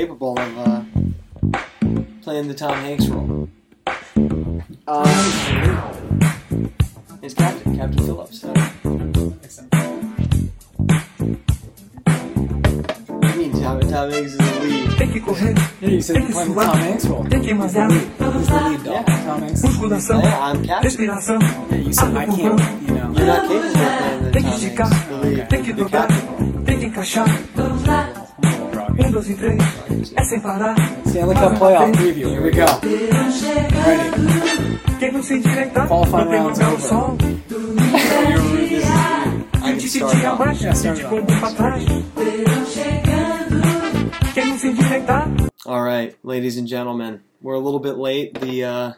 capable of uh, playing the Tom Hanks role. Um, his captain, Captain Phillips. I mean, Tom, Tom Hanks is the lead. Tem que correr, Yeah, you said you're playing the Tom Hanks role. tem que malhar. Who's the lead dog? Yeah. Tom Hanks. Musculação, Yeah, I'm captain. respiração. Yeah, you said I can't, you know. You're not capable of playing the Tem que Tom esticar, Hanks, the lead. tem que The dobrar, captain. tem que encaixar. Dois e três, é sem parar. Stanley Cup playoff preview. Here we go. Ready. Quem não se endireitar, Qualifying não tem rounds lugar ao over. sol. I Quem can te start sentir off. abaixo, Yeah, se start te pôr pra trás. Quem não se endireitar, All right, ladies and gentlemen, we're a little bit late. The uh,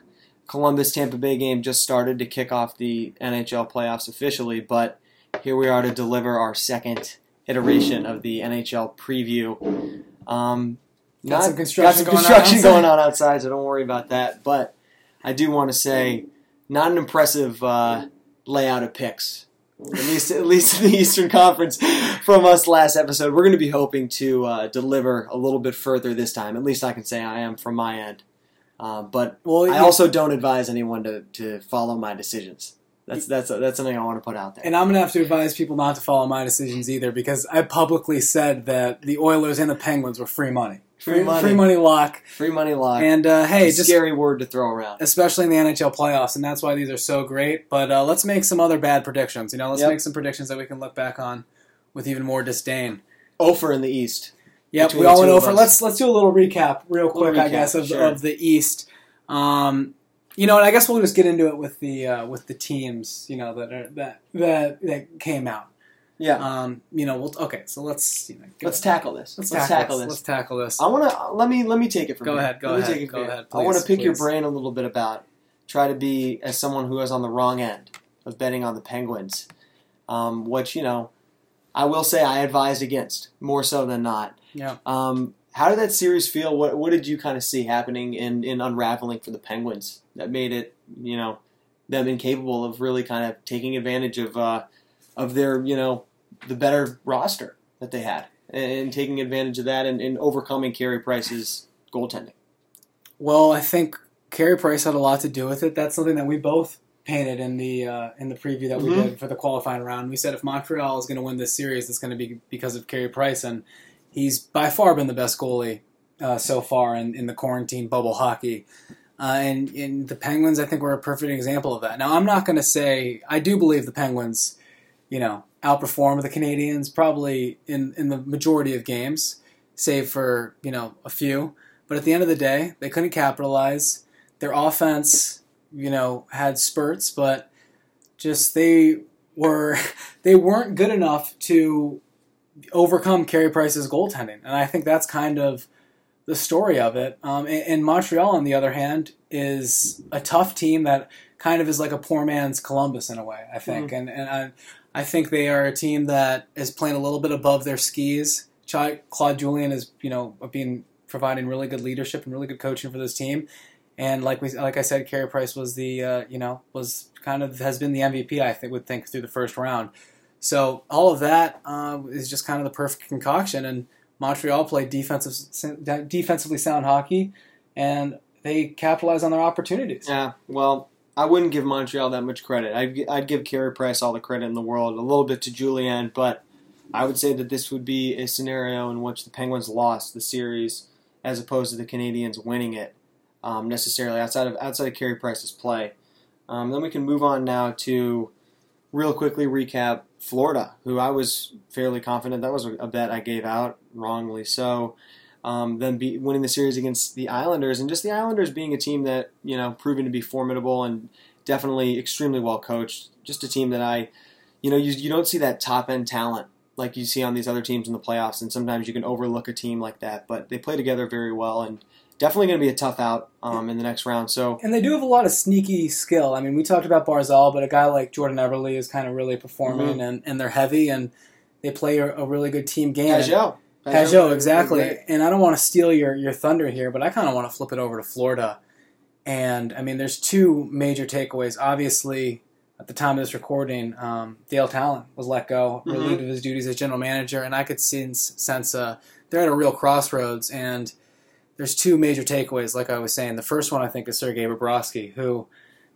Columbus Tampa Bay game just started to kick off the NHL playoffs officially, but here we are to deliver our second iteration of the NHL preview. Um, Got not- some construction got some going on construction outside. going on outside, so don't worry about that. But I do want to say, not an impressive uh, layout of picks. At least, at least in the Eastern Conference, from us last episode, we're going to be hoping to uh, deliver a little bit further this time. At least I can say I am from my end. Uh, but Well, I also don't advise anyone to, to follow my decisions. That's that's that's something I want to put out there. And I'm going to have to advise people not to follow my decisions either because I publicly said that the Oilers and the Penguins were free money. Free money. Free money lock. Free money lock. And uh, hey, It's a just scary word to throw around. especially in the NHL playoffs, and that's why these are so great. But uh, let's make some other bad predictions. You know, let's Yep. make some predictions that we can look back on with even more disdain. Ofer in the East. Yep, we all went over. Let's let's do a little recap, real quick, I recap, guess, of, sure. of the East. Um, you know, and I guess we'll just get into it with the uh, with the teams, you know, that are that that that came out. Yeah. Um, you know, we'll okay. So let's you know, let's tackle this. let's, Let's, tackle, tackle this. this. Let's tackle this. I want to let me let me take it from Go here. ahead, go Let ahead, it go here. ahead, I want to please, pick your brain a little bit about. Try to be as someone who is on the wrong end of betting on the Penguins, um, which you know, I will say I advised against more so than not. Yeah. Um, how did that series feel? What what did you kind of see happening in in unraveling for the Penguins that made it you know them incapable of really kind of taking advantage of uh, of their you know the better roster that they had and taking advantage of that and, and overcoming Carey Price's goaltending. Well, I think Carey Price had a lot to do with it. That's something that we both painted in the uh, in the preview that we Mhm. did for the qualifying round. We said if Montreal is going to win this series, it's going to be because of Carey Price, and he's by far been the best goalie uh, so far in, in the quarantine bubble hockey. Uh, and, and the Penguins, I think, were a perfect example of that. Now, I'm not going to say I do believe the Penguins, you know, outperform the Canadiens probably in in the majority of games, save for you know a few. But at the end of the day, they couldn't capitalize. Their offense, you know, had spurts, but just they were they weren't good enough to overcome Carey Price's goaltending, and I think that's kind of the story of it. Um, and, and Montreal, on the other hand, is a tough team that kind of is like a poor man's Columbus in a way. I think, and and I, I think they are a team that is playing a little bit above their skis. Claude Julien is, you know, being providing really good leadership and really good coaching for this team. And like we, like I said, Carey Price was the, uh, you know, was kind of has been the MVP. I think would think through the first round. So all of that uh, is just kind of the perfect concoction. And Montreal played defensive, defensively sound hockey, and they capitalized on their opportunities. Yeah, well, I wouldn't give Montreal that much credit. I'd, I'd give Carey Price all the credit in the world, a little bit to Julien, but I would say that this would be a scenario in which the Penguins lost the series as opposed to the Canadiens winning it um, necessarily outside of outside of Carey Price's play. Um, then we can move on now to real quickly recap Florida, who I was fairly confident that was a bet I gave out wrongly so. Um, be winning the series against the Islanders, and just the Islanders being a team that you know proven to be formidable and definitely extremely well coached. Just a team that I, you know, you you don't see that top end talent like you see on these other teams in the playoffs, and sometimes you can overlook a team like that. But they play together very well, and definitely going to be a tough out um, in the next round. So And they do have a lot of sneaky skill. I mean, we talked about Barzal, but a guy like Jordan Eberle is kind of really performing, and, and they're heavy, and they play a, a really good team game. Pageau, Pageau, exactly. And I don't want to steal your, your thunder here, but I kind of want to flip it over to Florida. And I mean, there's two major takeaways. Obviously, at the time of this recording, um, Dale Tallon was let go, Mhm. relieved of his duties as general manager, and I could sense sense uh, they're at a real crossroads. And there's two major takeaways, like I was saying. The first one I think is Sergei Bobrovsky, who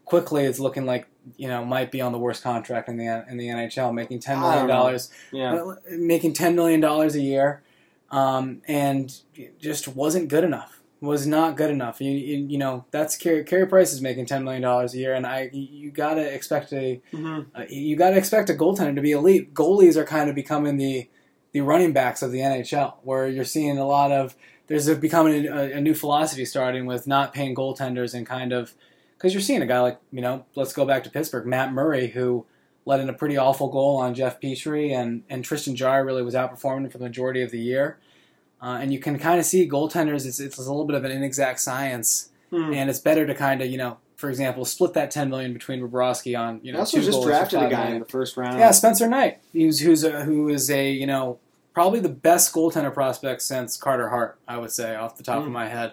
quickly is looking like you know might be on the worst contract in the in the NHL, making ten million dollars Yeah. making ten million dollars a year, um, and just wasn't good enough. Was not good enough. You, you, you know that's Carey, Carey Price is making ten million dollars a year, and I you gotta expect a hmm uh, you gotta expect a goaltender to be elite. Goalies are kind of becoming the the running backs of the NHL, where you're seeing a lot of there's a, becoming a, a new philosophy starting with not paying goaltenders and kind of because you're seeing a guy like you know let's go back to Pittsburgh, Matt Murray, who let in a pretty awful goal on Jeff Petry, and and Tristan Jarry really was outperforming for the majority of the year. Uh, and you can kind of see goaltenders. It's, it's a little bit of an inexact science, Hmm. and it's better to kind of you know, for example, split that ten million between Bobrovsky on you know. also two just drafted a guy million. in the first round. Yeah, Spencer Knight, who's who's a, who is a you know probably the best goaltender prospect since Carter Hart, I would say off the top of Mm. my head.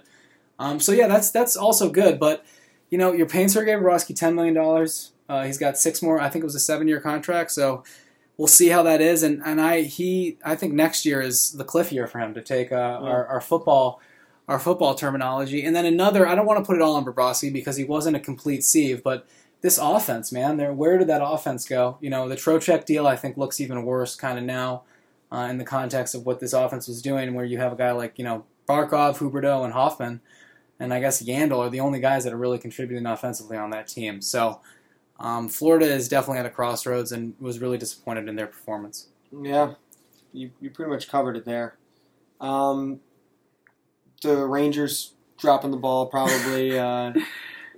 Um, so yeah, that's that's also good, but you know you're paying Sergei Bobrovsky ten million dollars. Uh, he's got six more. I think it was a seven year contract. So we'll see how that is. And and I he I think next year is the cliff year for him to take uh, our our football. Our football terminology, and then another. I don't want to put it all on Bobrovsky because he wasn't a complete sieve, but this offense, man, there. Where did that offense go? You know, the Trocheck deal, I think, looks even worse kind of now, uh, in the context of what this offense was doing, where you have a guy like you know Barkov, Huberdeau, and Hoffman, and I guess Yandle are the only guys that are really contributing offensively on that team. So, um, Florida is definitely at a crossroads and was really disappointed in their performance. Yeah, you you pretty much covered it there. Um, the Rangers dropping the ball probably uh,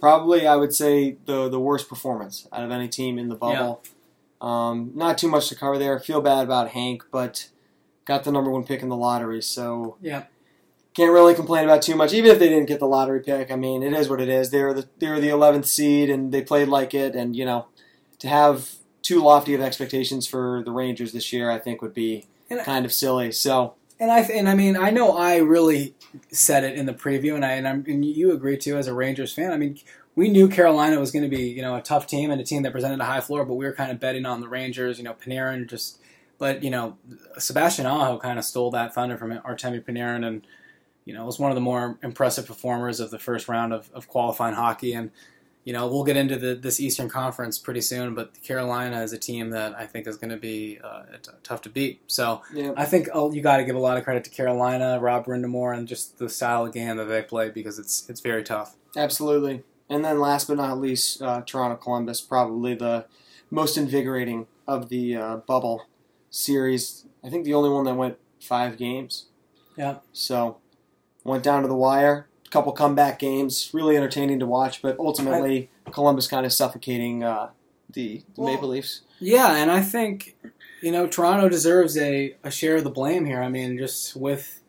probably I would say the the worst performance out of any team in the bubble. Um, not too much to cover there. Feel bad about Hank, but got the number one pick in the lottery, so Yeah. can't really complain about too much. Even if they didn't get the lottery pick, I mean, it is what it is. They were the they were the eleventh seed, and they played like it. And you know, to have too lofty of expectations for the Rangers this year, I think would be And I- kind of silly. So And I and I mean I know I really said it in the preview, and I and, I'm, and you agree too as a Rangers fan. I mean, we knew Carolina was going to be you know a tough team and a team that presented a high floor, but we were kind of betting on the Rangers. You know, Panarin just, but you know, Sebastian Aho kind of stole that thunder from Artemi Panarin, and you know was one of the more impressive performers of the first round of, of qualifying hockey. And you know, we'll get into the, this Eastern Conference pretty soon, but Carolina is a team that I think is going to be uh, t- tough to beat. So. yeah, I think oh, you got to give a lot of credit to Carolina, Rod Brind'Amour, and just the style of game that they play because it's it's very tough. absolutely. And then last but not least, uh, Toronto Columbus, probably the most invigorating of the uh, bubble series. I think the only one that went five games. Yeah. So went down to the wire. A couple comeback games, really entertaining to watch, but ultimately Columbus kind of suffocating uh, the, the Well- Maple Leafs. Yeah, and I think you know Toronto deserves a, a share of the blame here. I mean, just with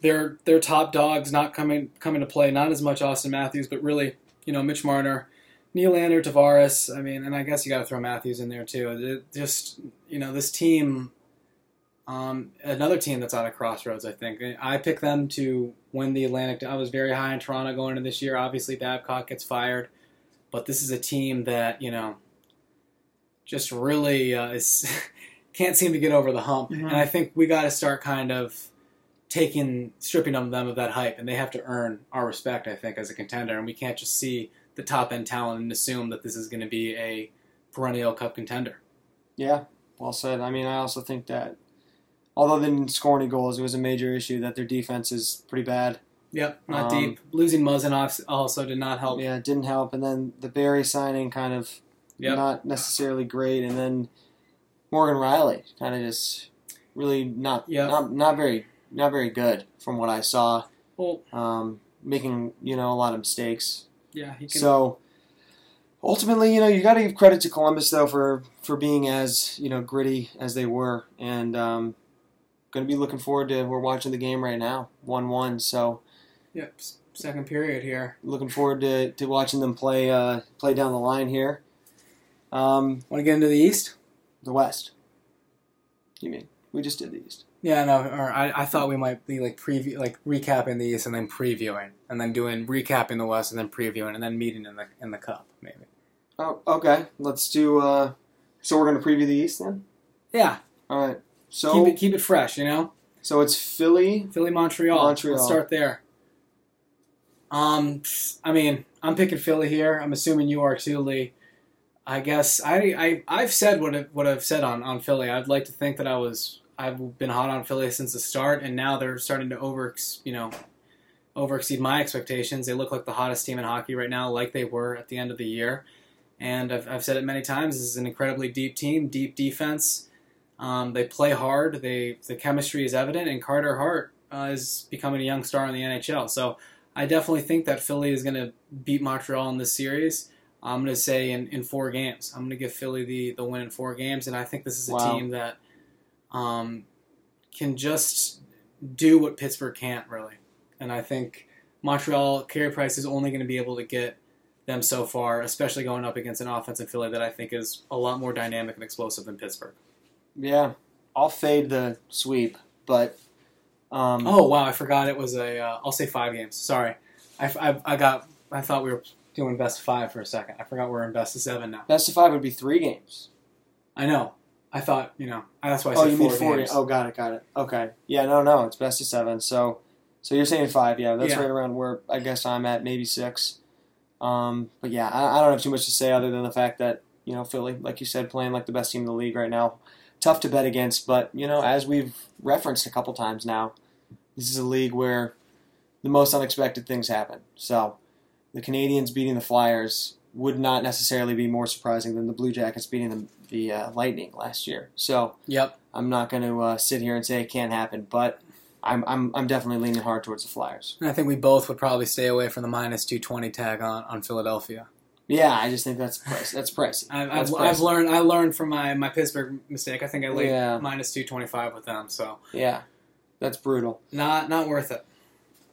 their their top dogs not coming coming to play, not as much Auston Matthews, but really you know Mitch Marner, Nylander, Tavares. I mean, and I guess you got to throw Matthews in there too. It just you know this team. Um, another team that's on a crossroads, I think. I picked them to win the Atlantic. I was very high in Toronto going into this year. Obviously, Babcock gets fired, but this is a team that you know just really uh, is, can't seem to get over the hump. Mhm. And I think we got to start kind of taking stripping them them of that hype, and they have to earn our respect. I think as a contender, and we can't just see the top end talent and assume that this is going to be a perennial cup contender. Yeah, well said. I mean, I also think that although they didn't score any goals, it was a major issue that their defense is pretty bad. Yep, not Um, deep. Losing Muzzinoff also did not help. Yeah, it didn't help. And then the Barrie signing kind of Yep. not necessarily great. And then Morgan Rielly kind of just really not Yep. not not very not very good from what I saw. Well, Um, making you know a lot of mistakes. yeah, he can. So ultimately, you know, you got to give credit to Columbus though for for being as you know gritty as they were, and um, going to be looking forward to. We're watching the game right now, one one. So yep, second period here. looking forward to, to watching them play uh, play down the line here. Um, Want to get into the East? the West. You mean we just did the East? Yeah, no. Or I, I thought we might be like preview, like recapping the East and then previewing, and then doing recapping the West and then previewing, and then meeting in the in the Cup maybe. Oh, okay. Let's do. Uh, so we're gonna preview the East then. Yeah, All right. So keep it keep it fresh. You know, so it's Philly. Philly, Montreal. Montreal. Let's start there. Um, I mean, I'm picking Philly here. I'm assuming you are too, Lee. I guess I, I I've said what I, what I've said on, on Philly. I'd like to think that I was I've been hot on Philly since the start, and now they're starting to over you know over exceed my expectations. They look like the hottest team in hockey right now, like they were at the end of the year. And I've, I've said it many times. This is an incredibly deep team, deep defense. Um, they play hard. They the chemistry is evident, and Carter Hart uh, is becoming a young star in the NHL. So I definitely think that Philly is going to beat Montreal in this series. I'm going to say in, in four games. I'm going to give Philly the, the win in four games, and I think this is a Wow. team that um, can just do what Pittsburgh can't really. And I think Montreal, Carey Price is only going to be able to get them so far, especially going up against an offensive Philly that I think is a lot more dynamic and explosive than Pittsburgh. Yeah, I'll fade the sweep, but um, Oh wow, I forgot it was a. Uh, I'll say five games. Sorry, I, I, I got. I thought we were doing best of five for a second. I forgot we're in best of seven now. best of five would be three games. I know. I thought you know. That's why I oh, said you four mean four? games. Oh, got it, got it. Okay. Yeah, no, no, it's best of seven. So, so you're saying five? Yeah, that's Yeah. right around where I guess I'm at, maybe six. Um, but yeah, I, I don't have too much to say other than the fact that you know Philly, like you said, playing like the best team in the league right now. Tough to bet against, but you know, as we've referenced a couple times now, this is a league where the most unexpected things happen. So, the Canadiens beating the Flyers would not necessarily be more surprising than the Blue Jackets beating the, the uh, Lightning last year. So, Yep. I'm not going to uh, sit here and say it can't happen, but I'm, I'm, I'm definitely leaning hard towards the Flyers. And I think we both would probably stay away from the minus two twenty tag on, on Philadelphia. Yeah, I just think that's price. That's pricey. I've, That's I've, I've learned. I learned from my, my Pittsburgh mistake. I think I laid Yeah. minus two twenty five with them. So Yeah, that's brutal. not not worth it.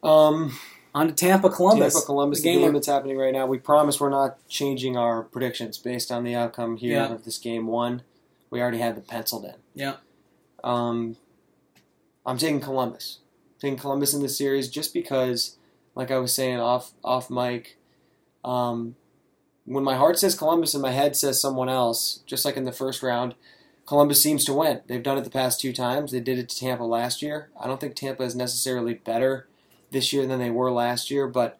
Um, On to Tampa, Columbus. Tampa, Columbus, The game game that's happening right now. We promise we're not changing our predictions based on the outcome here Yeah. of this game one. We already had them penciled in. Yeah. Um, I'm taking Columbus. taking Columbus in the series just because, like I was saying off off mic, um, when my heart says Columbus and my head says someone else, just like in the first round, Columbus seems to win. They've done it the past two times. They did it to Tampa last year. I don't think Tampa is necessarily better this year than they were last year, but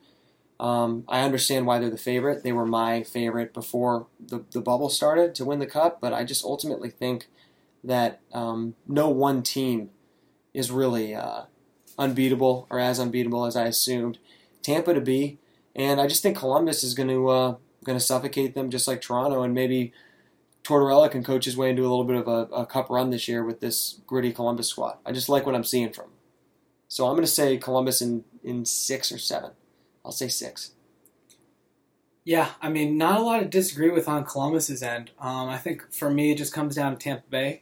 um, I understand why they're the favorite. They were my favorite before the, the bubble started to win the cup, but I just ultimately think that um, no one team is really uh, unbeatable or as unbeatable as I assumed Tampa to be, and I just think Columbus is going to uh, going to suffocate them just like Toronto, and maybe Tortorella can coach his way into a little bit of a, a cup run this year with this gritty Columbus squad. I just like what I'm seeing from. So I'm going to say Columbus in in six or seven. I'll say six. Yeah, I mean, not a lot to disagree with on Columbus's end. Um, I think for me, it just comes down to Tampa Bay.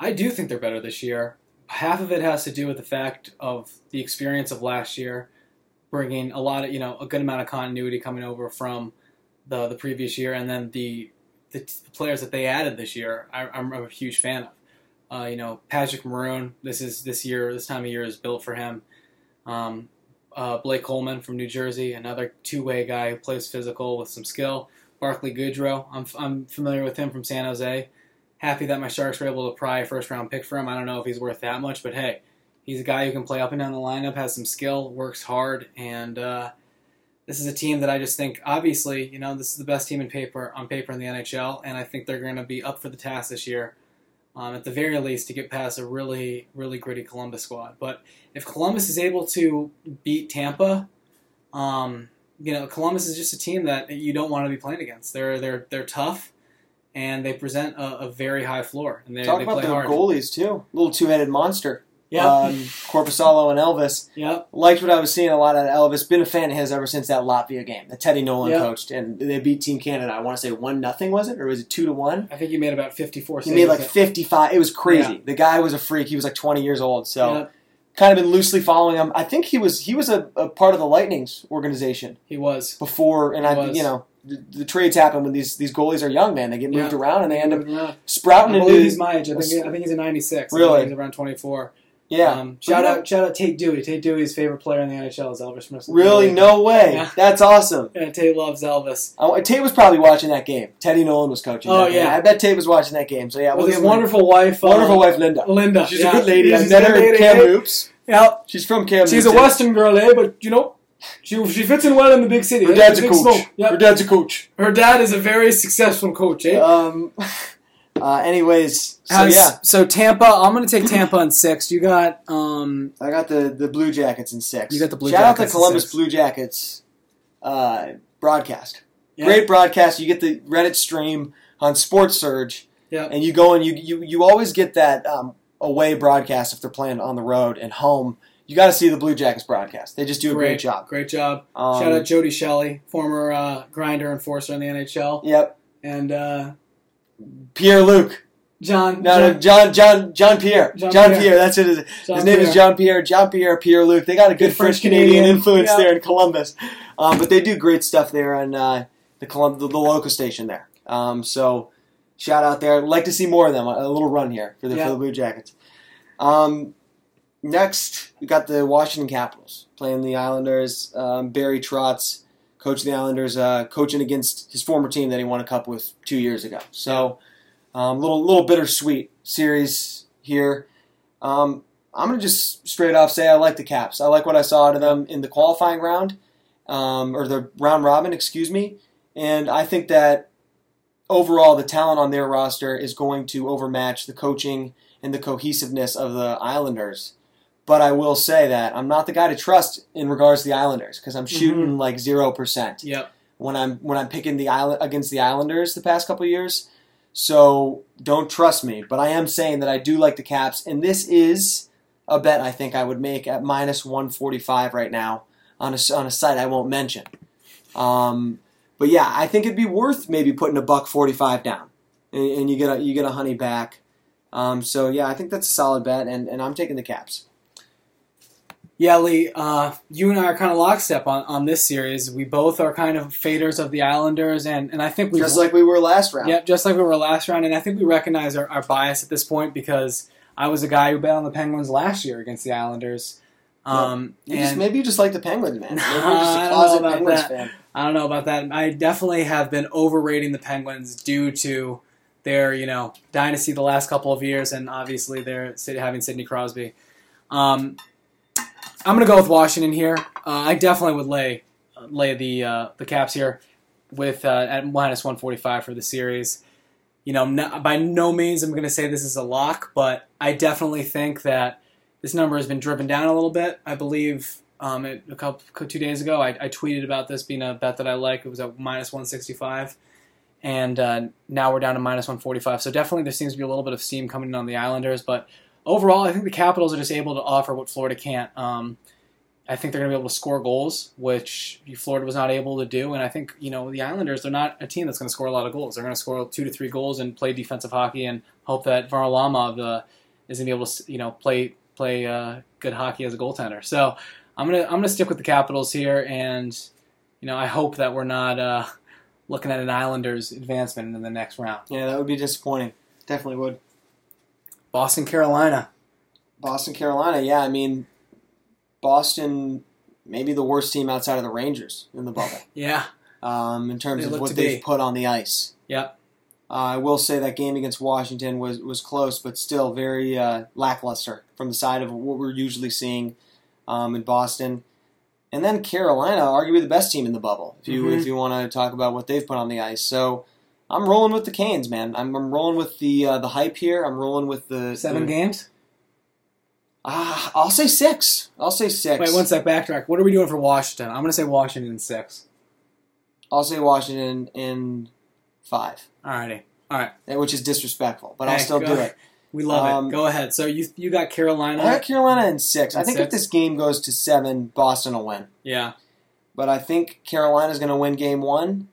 I do think they're better this year. Half of it has to do with the fact of the experience of last year, bringing a lot of you know a good amount of continuity coming over from the the previous year, and then the the, t- players that they added this year. I, I'm a huge fan of. Uh, you know, Patrick Maroon. This is this year. This time of year is built for him. Um, uh, Blake Coleman from New Jersey, another two-way guy who plays physical with some skill. Barclay Goodrow, I'm, I'm familiar with him from San Jose. Happy that my Sharks were able to pry a first-round pick for him. I don't know if he's worth that much, but hey, he's a guy who can play up and down the lineup, has some skill, works hard, and uh, this is a team that I just think, obviously, you know, this is the best team in paper on paper in the NHL, and I think they're going to be up for the task this year. Um, at the very least, to get past a really, really gritty Columbus squad. But if Columbus is able to beat Tampa, um, you know, Columbus is just a team that you don't want to be playing against. They're they're they're tough, and they present a, a very high floor, and they, Talk they about play their hard. goalies too. Little two-headed monster. Yeah, Um, Korpisalo and Elvis. yeah, Liked what I was seeing a lot out of Elvis. Been a fan of his ever since that Latvia game that Teddy Nolan Yeah. coached, and they beat Team Canada. I want to say one nothing was it, or was it two to one? I think he made about fifty-four. He made like 55. It was crazy. Yeah. The guy was a freak. He was like 20 years old. So Yeah, kind of been loosely following him. I think he was he was a, a part of the Lightning's organization he was. before, and He I was. you know the, the trades happen when these these goalies are young, man. They get moved Yeah. around and they end up I sprouting believe into he's my age. I think, I think he's a ninety-six. Really? he's around twenty-four. Yeah. Um, shout out, shout out Tate Dewey. Tate Dewey's favorite player in the NHL is Elvis Presley. Really? No way. Yeah. That's awesome. Yeah, Tate loves Elvis. Oh, Tate was probably watching that game. Teddy Nolan was coaching. Oh, that game. yeah. I bet Tate was watching that game. So yeah, With we'll his give him a- wonderful wife, uh, wonderful wife Linda. Linda. She's Yeah. a good lady. I She's met her good at lady, Cam eh? Hoops. Yeah, She's from Cam. she's a Western girl, eh? But you know, she she fits in well in the big city. Her eh? dad's a coach. Yep. Her dad's a coach. Her dad is a very successful coach, eh? Um. Uh, anyways, so Has- yeah, So Tampa, I'm going to take Tampa in six. You got um, I got the the Blue Jackets in six. You got the Blue Shout Jackets out the Columbus. Blue Jackets uh, broadcast. Yeah. Great broadcast. You get the Reddit stream on Sports Surge, Yeah. and you go and you you, you always get that um, away broadcast if they're playing on the road and home. You got to see the Blue Jackets broadcast. They just do a great, job. Great job. Um, Shout out Jody Shelley, former uh, grinder enforcer in the NHL, Yep, and uh, Pierre Luc. John. No, no, John, John, John Pierre. John John, Pierre. Pierre. That's it. His, John his name is John Pierre. John Pierre, Pierre Luc. They got a good, Good French. Canadian influence Yeah. there in Columbus. Um, but they do great stuff there on uh, the, Colum- the the local station there. Um, so shout out there. Like to see more of them. A, a little run here for the, Yeah. for the Blue Jackets. Um, next, we got the Washington Capitals playing the Islanders. Um, Barry Trotz, coach of the Islanders, uh, coaching against his former team that he won a cup with two years ago. So um, little little bittersweet series here. Um, I'm gonna just straight off say I like the Caps. I like what I saw out of them in the qualifying round, um, or the round robin, excuse me. And I think that overall the talent on their roster is going to overmatch the coaching and the cohesiveness of the Islanders. But I will say that I'm not the guy to trust in regards to the Islanders because I'm shooting like zero percent Yep. when I'm when I'm picking the island against the Islanders the past couple years. So don't trust me, but I am saying that I do like the Caps, and this is a bet I think I would make at minus 145 right now on a on a site I won't mention. Um, but yeah, I think it'd be worth maybe putting a buck 45 down, and, and you get a you get a honey back. Um, so yeah, I think that's a solid bet, and, and I'm taking the Caps. Yeah, Lee, uh, you and I are kind of lockstep on, on this series. We both are kind of faders of the Islanders, and, and I think we Just like we were last round. yeah, just like we were last round, and I think we recognize our, our bias at this point because I was a guy who bet on the Penguins last year against the Islanders. Um, You just, and maybe you just like the Penguins, man. Maybe you're just I a don't know closet about Penguins that. fan. I don't know about that. I definitely have been overrating the Penguins due to their, you know, dynasty the last couple of years, and obviously they're having Sidney Crosby. Um, I'm going to go with Washington here. Uh, I definitely would lay lay the uh, the Caps here with uh, at minus 145 for the series. You know, no, by no means I'm going to say this is a lock, but I definitely think that this number has been driven down a little bit. I believe um, it, a couple two days ago I, I tweeted about this being a bet that I like. It was at minus 165, and uh, now we're down to minus 145. So definitely there seems to be a little bit of steam coming in on the Islanders, but overall I think the Capitals are just able to offer what Florida can't. Um, I think they're going to be able to score goals, which Florida was not able to do. And I think you know the Islanders they're not a team that's going to score a lot of goals. They're going to score two to three goals and play defensive hockey and hope that Varlamov uh, is going to be able to you know play play uh, good hockey as a goaltender. So I'm gonna I'm gonna stick with the Capitals here, and you know I hope that we're not uh, looking at an Islanders advancement in the next round. Yeah, that would be disappointing. Definitely would. Boston, Carolina. Boston, Carolina. Yeah, I mean, Boston, maybe the worst team outside of the Rangers in the bubble Yeah, um, in terms They of what they've be. put on the ice. Yep. Uh, I will say that game against Washington was, was close, but still very uh, lackluster from the side of what we're usually seeing um, in Boston. And then Carolina, arguably the best team in the bubble, if you Mhm. if you want to talk about what they've put on the ice. So I'm rolling with the Canes, man. I'm, I'm rolling with the uh, the hype here. I'm rolling with the seven the, games. Ah, I'll say six. I'll say six. Wait, one sec. Backtrack. What are we doing for Washington? I'm gonna say Washington in six. I'll say Washington in five, Alrighty. All right. eh, which is disrespectful, but I'll still do it. We love Um, it. Go ahead. So you you got Carolina. I got Carolina in six. I In think if this game goes to seven, Boston will win. Yeah. But I think Carolina's going to win game one,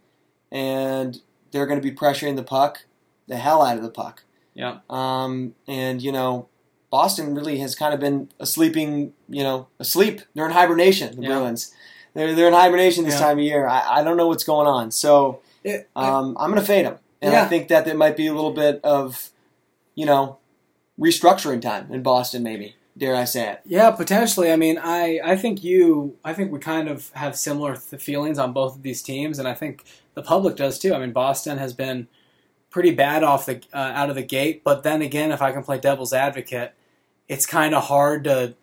and they're going to be pressuring the puck, the hell out of the puck. Yeah. Um, and you know, Boston really has kind of been a sleeping, you know, asleep. They're in hibernation. The Yeah. Bruins. They're they're in hibernation this Yeah. time of year. I, I don't know what's going on. So It- I- um, I'm going to fade them, and I think that there might be a little bit of, you know, restructuring time in Boston. Maybe Dare I say it? Yeah, potentially. I mean, I, I think you, I think we kind of have similar th- feelings on both of these teams, and I think the public does too. I mean, Boston has been pretty bad off the uh, out of the gate, but then again, if I can play devil's advocate, it's kind of hard to.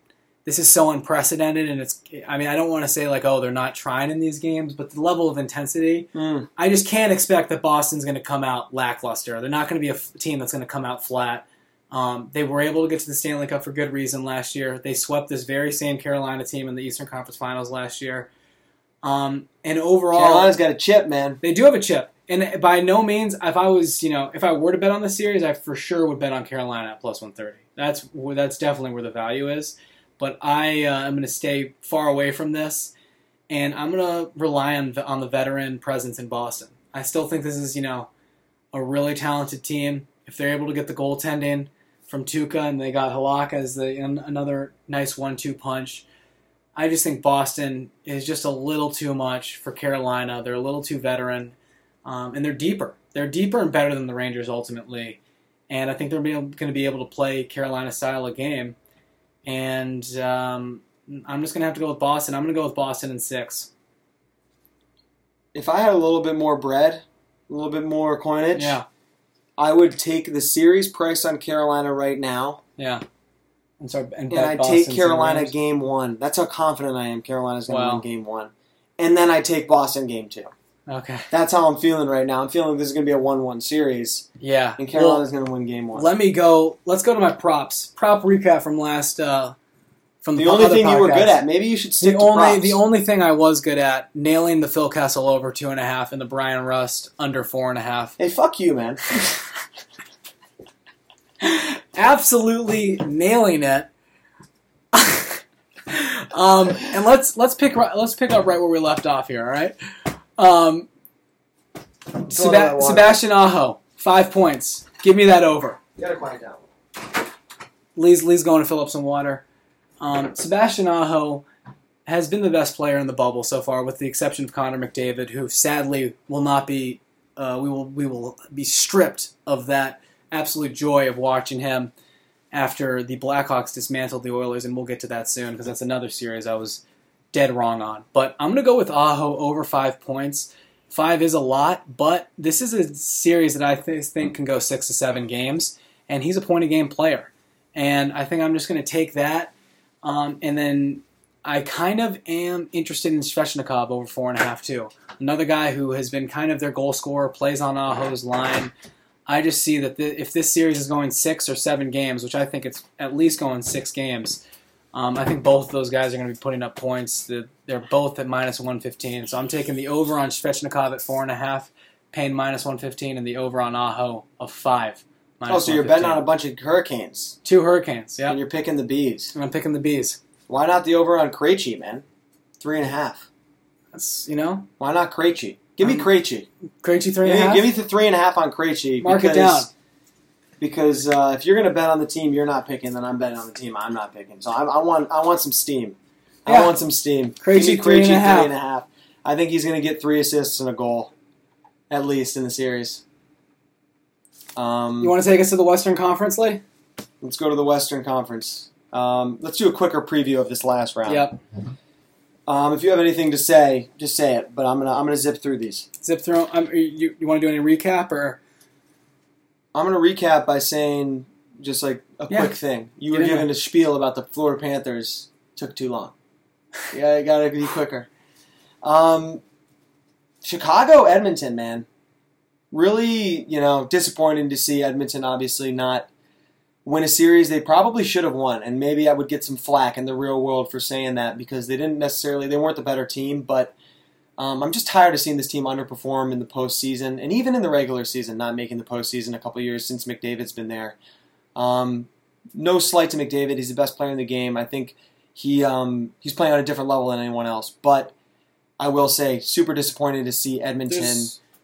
This is so unprecedented, and it's. I mean, I don't want to say like, oh, they're not trying in these games, but the level of intensity, Mm. I just can't expect that Boston's going to come out lackluster. They're not going to be a f- team that's going to come out flat. Um, they were able to get to the Stanley Cup for good reason last year. They swept this very same Carolina team in the Eastern Conference Finals last year. Um, and overall, Carolina's got a chip, man. they do have a chip. And by no means, if I was, you know, if I were to bet on the series, I for sure would bet on Carolina at plus 130. That's that's definitely where the value is. But I uh, am going to stay far away from this, and I'm going to rely on the, on the veteran presence in Boston. I still think this is, you know, a really talented team. If they're able to get the goaltending from Tuukka and they got Halak as the an, another nice one-two punch, I just think Boston is just a little too much for Carolina. They're a little too veteran, um, and they're deeper. They're deeper and better than the Rangers ultimately, and I think they're going to be able to play Carolina style of game. And um, I'm just going to have to go with Boston. I'm going to go with Boston in six. If I had a little bit more bread, a little bit more coinage, Yeah, I would take the series price on Carolina right now, yeah. And so and, and I'd take Carolina game one. That's how confident I am Carolina's going to Wow. win game one. And then I take Boston game two. Okay. That's how I'm feeling right now. I'm feeling this is going to be a 1 1 series, Yeah. and Well, Carolina's going to win game one. let me go. Let's go to my props. Prop recap from last uh, from the, the only other thing you were good at, maybe you should stick The to only props. the only thing I was good at nailing the Phil Kessel over two and a half and the Bryan Rust under four and a half. Hey, fuck you, man. Absolutely nailing it. um, and let's let's pick let's pick up right where we left off here. All right. Um, Fill Seba- Sebastian Aho, five points. Give me that over. You gotta quiet down. Lee's Lee's going to fill up some water. Um, Sebastian Aho has been the best player in the bubble so far, with the exception of Connor McDavid, who sadly will not be. Uh, we will we will be stripped of that absolute joy of watching him after the Blackhawks dismantled the Oilers, and we'll get to that soon because that's another series I was dead wrong on. But I'm gonna go with Aho over five points. Five is a lot, but this is a series that I th- think can go six to seven games, and he's a point a game player and I think I'm just going to take that. Um, and then I kind of am interested in Svechnikov over four and a half too. Another guy who has been kind of their goal scorer, plays on Aho's line. I just see that the, if this series is going six or seven games, which I think it's at least going six games, um, I think both of those guys are going to be putting up points. The, they're both at minus 115. So I'm taking the over on Svechnikov at four and a half, paying minus 115, and the over on Aho of five. Oh, so you're betting on a bunch of hurricanes, Two Hurricanes, yeah. and you're picking the bees. And I'm picking the bees. Why not the over on Krejci, man? Three and a half. That's you know, Why not Krejci? Give me Um, Krejci. Krejci three Give and a half. give me the three and a half on Krejci. Mark because, it down. Because uh, if you're going to bet on the team you're not picking, then I'm betting on the team I'm not picking. So I, I want I want some steam. I want some steam. Krejci, Give me three and a half. three and a half. I think he's going to get three assists and a goal, at least in the series. Um, you want to take us to the Western Conference, Lee? let's go to the Western Conference. Um, let's do a quicker preview of this last round. Yep. Um, if you have anything to say, just say it. But I'm gonna I'm gonna zip through these. Zip through. Um, you you want to do any recap or? I'm gonna recap by saying just like a Yeah. quick thing. You Get were given a spiel about the Florida Panthers. Took too long. Yeah, you gotta be quicker. Um, Chicago, Edmonton, man. Really, you know, disappointing to see Edmonton obviously not win a series they probably should have won. And maybe I would get some flack in the real world for saying that because they didn't necessarily, they weren't the better team. But um, I'm just tired of seeing this team underperform in the postseason and even in the regular season, not making the postseason a couple years since McDavid's been there. Um, no slight to McDavid, he's the best player in the game. I think he um, he's playing on a different level than anyone else. But I will say, super disappointed to see Edmonton,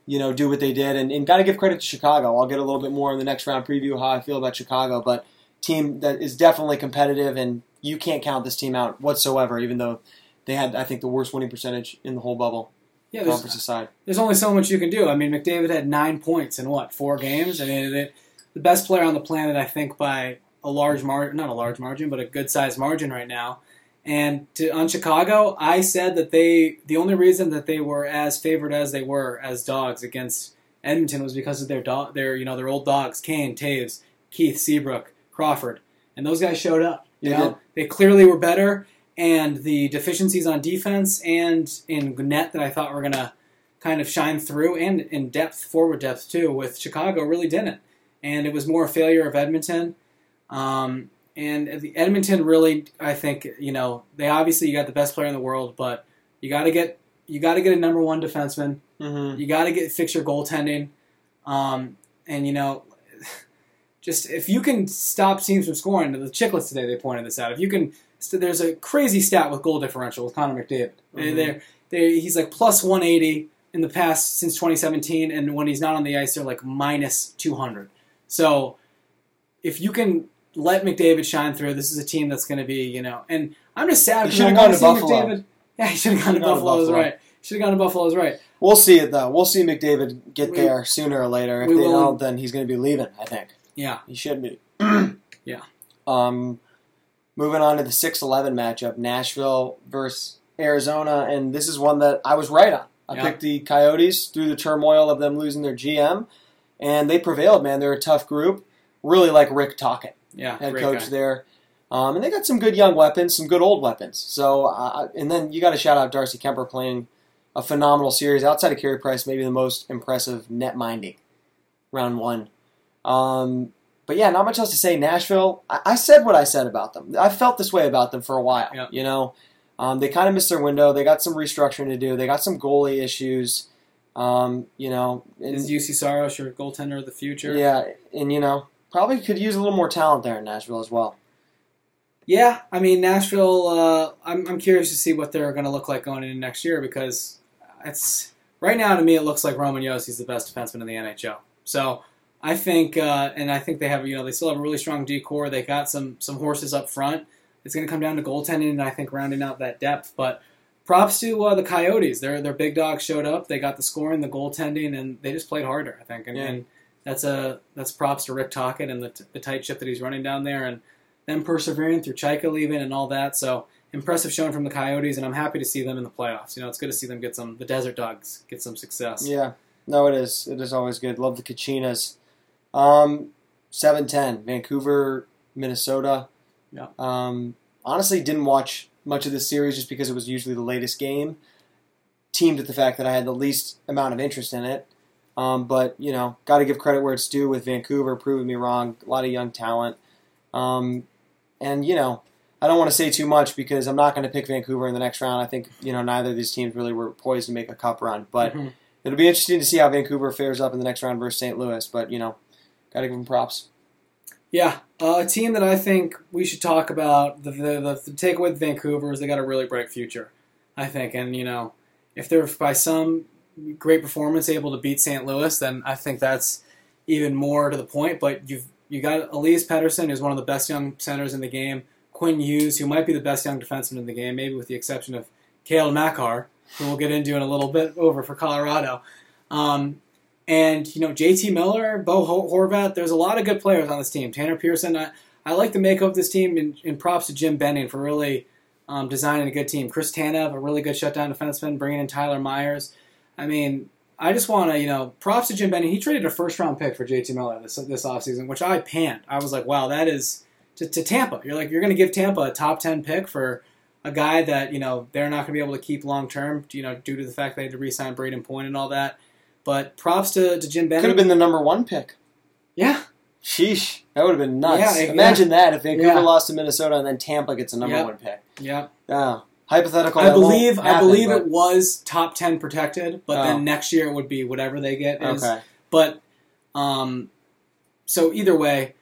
you know, do what they did, and, and got to give credit to Chicago. I'll get a little bit more in the next round preview how I feel about Chicago, but team that is definitely competitive, and you can't count this team out whatsoever. Even though they had, I think, the worst winning percentage in the whole bubble, Yeah, conference there's, aside. there's only so much you can do. I mean, McDavid had nine points in what four games. I mean, it, the best player on the planet, I think, by a large margin, not a large margin, but a good sized margin right now. And to, on Chicago, I said that they the only reason that they were as favored as they were as dogs against Edmonton was because of their dog, their you know their old dogs, Kane, Toews, Keith, Seabrook, Crawford, and those guys showed up. You They know, did. they clearly were better, and the deficiencies on defense and in net that I thought were gonna kind of shine through, and in depth, forward depth too, with Chicago really didn't, and it was more a failure of Edmonton. Um, and the Edmonton really, I think, you know, they obviously you got the best player in the world, but you got to get you got to get a number one defenseman. Mm-hmm. You got to get fix your goaltending, um, and you know, just if you can stop teams from scoring. The Chiclets today they pointed this out. If you can, there's a crazy stat with goal differential with Connor McDavid. Mhm. They're, they he's like plus 180 in the past since 2017, and when he's not on the ice, they're like minus 200. So if you can let McDavid shine through, this is a team that's going to be, you know, and I'm just sad He should've I gone to Buffalo. McDavid. Yeah, he should have gone gone to Buffalo. Is right. Should have gone to Buffalo. Is right. We'll see it though. We'll see McDavid get We- there sooner or later. If they will- don't, then he's going to be leaving. I think Yeah. he should be. Yeah. Um, moving on to the 6-11 matchup, Nashville versus Arizona, and this is one that I was right on. I Yeah. picked the Coyotes through the turmoil of them losing their GM, and they prevailed. Man, they're a tough group. Really like Rick Tocchet. Yeah. head coach guy. there. Um, and they got some good young weapons, some good old weapons. So, uh, and then you got to shout out Darcy Kuemper playing a phenomenal series outside of Carey Price, maybe the most impressive net minding round one. Um, but yeah, not much else to say. Nashville, I, I said what I said about them. I felt this way about them for a while. Yeah. You know, um, they kind of missed their window. They got some restructuring to do. They got some goalie issues. Um, you know, and- Is Juuse Saros your goaltender of the future? yeah, and you know, probably could use a little more talent there in Nashville as well. Yeah, I mean Nashville. Uh, I'm I'm curious to see what they're going to look like going into next year because it's right now to me it looks like Roman Josi's the best defenseman in the NHL. So I think, uh, and I think they have you know they still have a really strong decor. They got some some horses up front. It's going to come down to goaltending and I think rounding out that depth. But props to uh, the Coyotes. Their their big dogs showed up. They got the scoring, the goaltending, and they just played harder. I think, and, Yeah. and that's a that's props to Rick Tocchet and the, the tight ship that he's running down there and them persevering through Chayka leaving and all that. So impressive showing from the Coyotes, and I'm happy to see them in the playoffs. You know, it's good to see them get some the Desert Dogs get some success. Yeah, no, it is. It is always good. Love the Kachinas. Um, seven ten, Vancouver, Minnesota. Yeah. Um, honestly, didn't watch much of this series just because it was usually the latest game. Teamed with the fact that I had the least amount of interest in it. Um, but you know, got to give credit where it's due with Vancouver proving me wrong. A lot of young talent. Um, and you know, I don't want to say too much because I'm not going to pick Vancouver in the next round. I think you know neither of these teams really were poised to make a cup run, but. Mhm. It'll be interesting to see how Vancouver fares up in the next round versus St. Louis, but you know, got to give them props. Yeah, uh, a team that I think we should talk about. The, the, the, the takeaway with Vancouver is they got a really bright future, I think. And, you know, if they're by some great performance able to beat St. Louis, then I think that's even more to the point. But you've you got Elias Pettersson, who's one of the best young centers in the game. Quinn Hughes, who might be the best young defenseman in the game, maybe with the exception of Cale Makar, who we'll get into in a little bit over for Colorado. Um, and you know JT Miller, Bo Horvat. There's a lot of good players on this team. Tanner Pearson. I, I like the makeup of this team, and, and props to Jim Benning for really um, designing a good team. Chris Tanev, a really good shutdown defenseman, bringing in Tyler Myers. I mean, I just want to you know props to Jim Benning. He traded a first round pick for JT Miller this this offseason, which I panned. I was like, wow, that is to, to Tampa. You're like you're going to give Tampa a top ten pick for a guy that you know they're not going to be able to keep long term. You know, due to the fact they had to re-sign Brayden Point and all that. But props to, to Jim Benning. Could have been the number one pick. Yeah, Sheesh, that would have been nuts. Yeah, yeah. Imagine that if Vancouver Yeah. lost to Minnesota and then Tampa gets a number Yeah. one pick. yeah. Yeah, hypothetical. I that won't believe I believe but- it was top ten protected, but Oh. then next year it would be whatever they get. Is. Okay, But um, so either way,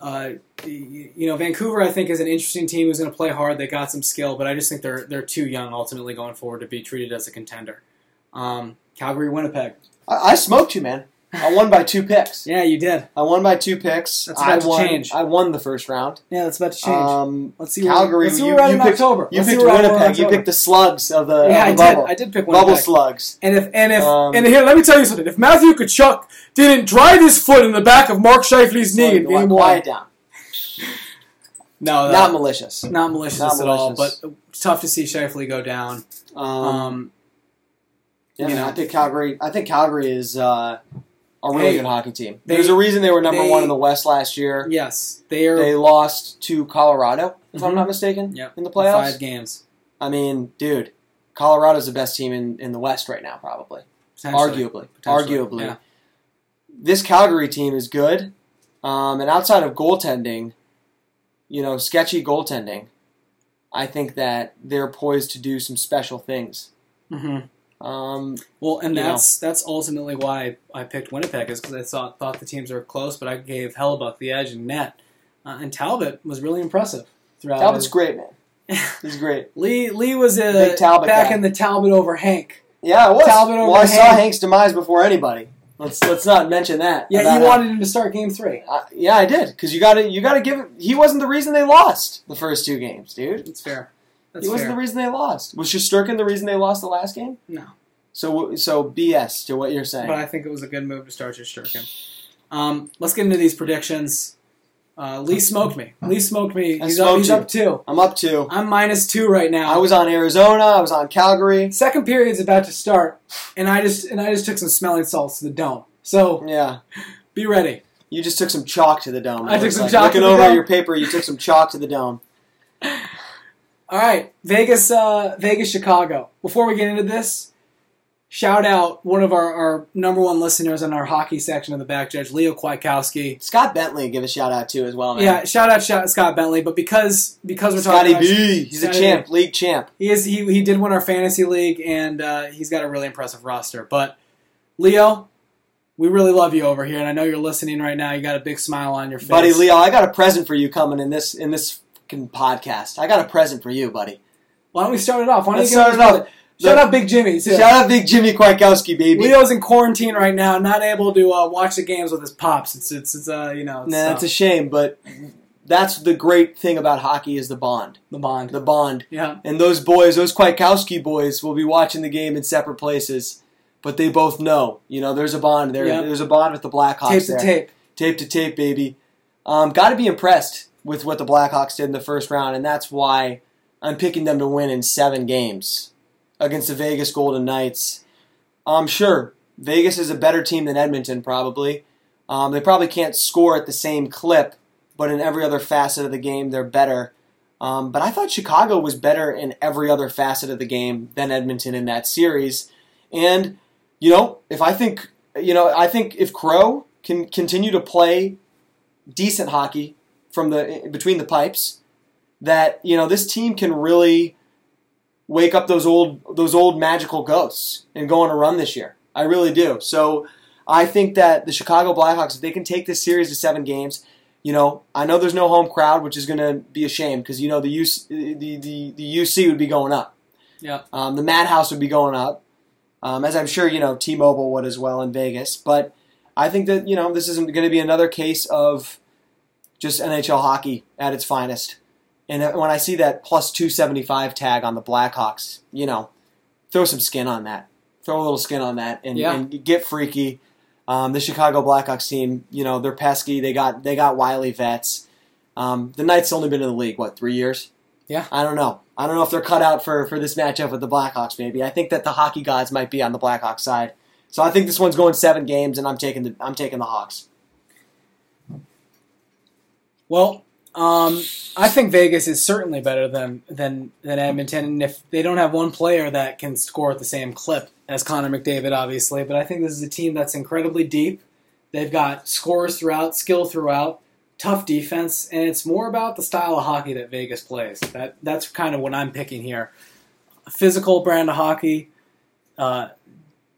uh, you you know, Vancouver I think is an interesting team who's going to play hard. They got some skill, but I just think they're they're too young ultimately going forward to be treated as a contender. Um, Calgary, Winnipeg. I, I smoked you, man. I won by two picks. Yeah, you did. I won by two picks. That's I about to won. change. I won the first round. Yeah, that's about to change. Um, let's see. Calgary. Let's see you, you picked, October. You Let's picked where we're at in Winnipeg. You picked the slugs of the, Yeah, of I the did. I did pick bubble slugs. And if and if Um, and here, let me tell you something. If Matthew Tkachuk didn't drive his foot in the back of Mark Scheifele's knee in game one, quiet down. No, that- Not malicious. not malicious Not at all. But tough to see Scheifele go down. Um, Um, yeah, you know. I think Calgary. I think Calgary is uh, a really Hey, good hockey team. they- There's a reason they were number they- one in the West last year. yes, they are They lost to Colorado, if I'm Mhm. not mistaken, Yep. in the playoffs. five games. I mean, dude, Colorado's the best team in, in the West right now, probably. potentially. Arguably. Potentially, Arguably. yeah. This Calgary team is good. Um, and outside of goaltending, you know, sketchy goaltending, I think that they're poised to do some special things. hmm Um, Well, and You know. that's that's ultimately why I picked Winnipeg is because I thought thought the teams were close, but I gave Hellebuyck the edge in net, uh, and Talbot was really impressive throughout. Talbot's his- great, man. He's great. Lee Lee was a Big Talbot back guy. in the Talbot over Hank. Yeah, it was. Talbot over well, I saw Hank's demise before anybody. Let's let's not mention that. Yeah, you how- wanted him to start Game Three. Uh, yeah, I did because you got to you got to give it. He wasn't the reason they lost the first two games, dude. That's fair. That's he wasn't fair. the reason they lost. Was Shesterkin the reason they lost the last game? No. So so BS to what you're saying. but I think it was a good move to start Shesterkin. Um, let's get into these predictions. Uh, Lee smoked me. Lee smoked me. I He's up, smoked he's up two. I'm up two. I'm minus two right now. I was on Arizona. I was on Calgary. Second period's about to start, and I just and I just took some smelling salts to the dome. So Yeah, be ready. you just took some chalk to the dome. I took some like. chalk Looking to the over dome? your paper, you took some chalk to the dome. All right, Vegas, uh, Vegas, Chicago. Before we get into this, shout out one of our, our number one listeners in our hockey section of the back judge, Leo Kwiatkowski. Scott Bentley, give a shout out to as well, man. Yeah, shout out shout, Scott Bentley. But because because we're Scotty talking about B. He's a Scotty champ, league champ. He is he he did win our fantasy league and uh, he's got a really impressive roster. But Leo, we really love you over here, and I know you're listening right now. You got a big smile on your face, Buddy Leo, I got a present for you coming in this in this fucking podcast. I got a present for you, buddy. Why don't we start it off? Why don't Let's you start it off. Shout out Big Jimmy too. Shout out Big Jimmy Kwiatkowski, baby. Leo's in quarantine right now, not able to uh, watch the games with his pops. It's it's, it's uh you know it's, Nah, that's a shame, but that's the great thing about hockey is the bond. the bond. The bond. yeah, And those boys, those Kwiatkowski boys, will be watching the game in separate places, but they both know. You know, there's a bond there. Yeah. There's a bond with the Blackhawks tape to there. tape. Tape to tape, baby. Um, Got to be impressed with what the Blackhawks did in the first round, and that's why I'm picking them to win in seven games against the Vegas Golden Knights. I'm um, sure, Vegas is a better team than Edmonton, probably. Um, they probably can't score at the same clip, but in every other facet of the game, they're better. Um, but I thought Chicago was better in every other facet of the game than Edmonton in that series. And, you know, if I think, you know, I think if Crow can continue to play decent hockey from the between the pipes, that you know this team can really wake up those old those old magical ghosts and go on a run this year. I really do. So I think that the Chicago Blackhawks, if they can take this series to seven games, you know, I know there's no home crowd, which is going to be a shame because you know the UC, the, the the UC would be going up. Yeah. Um, the Madhouse would be going up, um, as I'm sure you know T-Mobile would as well in Vegas. But I think that you know this isn't going to be another case of just NHL hockey at its finest. And when I see that plus 275 tag on the Blackhawks, you know, throw some skin on that. Throw a little skin on that and, Yeah. and get freaky. Um, the Chicago Blackhawks team, you know, they're pesky. They got they got wily vets. Um, the Knights only been in the league what three years? Yeah. I don't know. I don't know if they're cut out for for this matchup with the Blackhawks. Maybe I think that the hockey gods might be on the Blackhawks side. So I think this one's going seven games, and I'm taking the I'm taking the Hawks. Well, um, I think Vegas is certainly better than than than Edmonton, and if they don't have one player that can score at the same clip as Connor McDavid, obviously, but I think this is a team that's incredibly deep. They've got scores throughout, skill throughout, tough defense, and it's more about the style of hockey that Vegas plays. That that's kind of what I'm picking here. Physical brand of hockey, uh,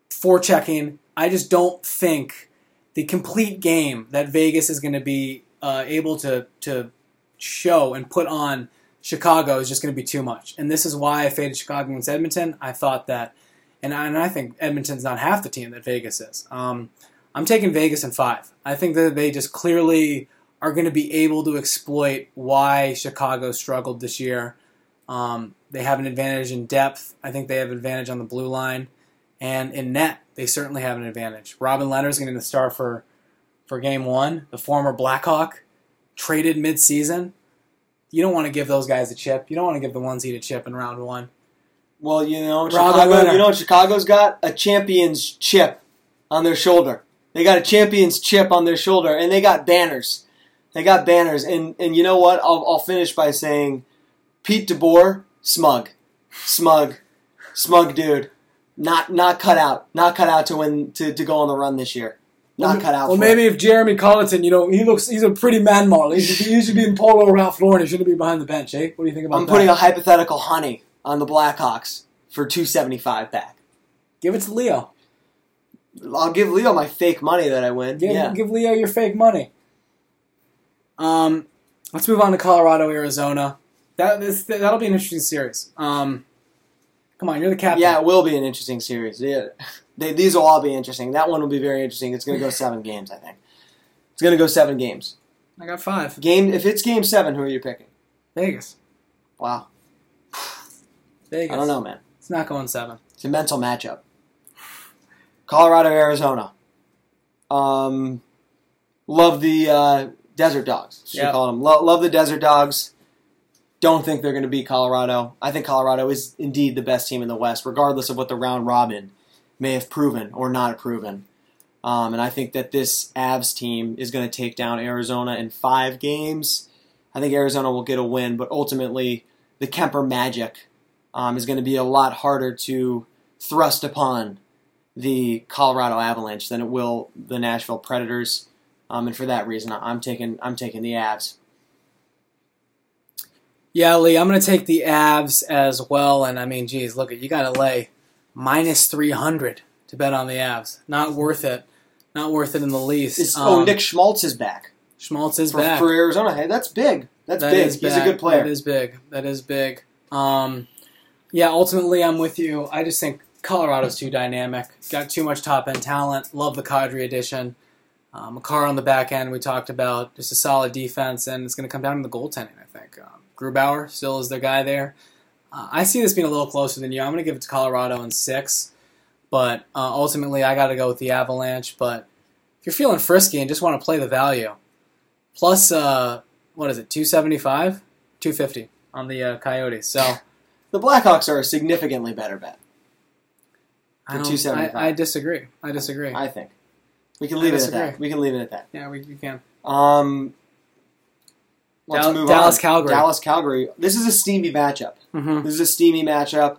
forechecking. I just don't think the complete game that Vegas is going to be uh, able to to show and put on Chicago is just going to be too much. And this is why I faded Chicago against Edmonton. I thought that, and I, and I think Edmonton's not half the team that Vegas is. Um, I'm taking Vegas in five. I think that they just clearly are going to be able to exploit why Chicago struggled this year. Um, they have an advantage in depth. I think they have an advantage on the blue line, and in net they certainly have an advantage. Robin Lehner's going to start for for game one. The former Blackhawk traded mid-season. You don't want to give those guys a chip. You don't want to give the one seed a chip in round one. Well, you know, Chicago, you know what Chicago's got? A champion's chip on their shoulder. They got a champion's chip on their shoulder, and they got banners. They got banners, and and you know what? I'll I'll finish by saying, Pete DeBoer, smug, smug, smug dude, not not cut out, not cut out to win to, to go on the run this year. Not cut out. Well, maybe it. if Jeremy Colliton, you know, he looks, he's a pretty man model. He should, be, he should be in polo Ralph Lauren. He shouldn't be behind the bench, eh? What do you think about that? I'm that? putting a hypothetical honey on the Blackhawks for two seventy five back. Give it to Leo. I'll give Leo my fake money that I win. Give, yeah. give Leo your fake money. Um, let's move on to Colorado, Arizona. That this, that'll be an interesting series. Um, come on, you're the captain. Yeah, it will be an interesting series. Yeah, they, these will all be interesting. That one will be very interesting. It's going to go seven games, I think. It's going to go seven games. I got five. Game if it's game seven, who are you picking? Vegas. Wow, Vegas. I don't know, man. It's not going seven. It's a mental matchup. Colorado, Arizona. Um, love the uh, Desert Dogs. Should Yep. call them. Lo- love the Desert Dogs. Don't think they're going to beat Colorado. I think Colorado is indeed the best team in the West, regardless of what the round robin may have proven or not proven. Um, and I think that this Avs team is going to take down Arizona in five games. I think Arizona will get a win, but ultimately, the Kuemper Magic um, is going to be a lot harder to thrust upon the Colorado Avalanche than it will the Nashville Predators. Um, and for that reason, I'm taking I'm taking the Avs. Yeah, Lee, I'm going to take the Avs as well. And I mean, geez, look, you got to lay minus 300 to bet on the Avs. Not worth it. Not worth it in the least. Is- Um, oh, Nick Schmaltz is back Schmaltz is for, back. for Arizona. Hey, that's big. That's That big. is He's a good player. That is big. That is big. Um, yeah, ultimately, I'm with you. I just think Colorado's too dynamic. Got too much top end talent. Love the Kadri addition. Um, Makar on the back end, we talked about just a solid defense, and it's going to come down to the goaltending. I think um, Grubauer still is their guy there. Uh, I see this being a little closer than you. I'm going to give it to Colorado in six, but uh, ultimately, I got to go with the Avalanche. But if you're feeling frisky and just want to play the value, plus uh, what is it, two seventy five, two fifty on the uh, Coyotes. So the Blackhawks are a significantly better bet. I, don't- I, I disagree. I disagree. I think we can I leave it at that. We can leave it at that. yeah, we, we can. Um, let's Dal- move Dallas, on. Calgary. Dallas Calgary. This is a steamy matchup. Hmm This is a steamy matchup.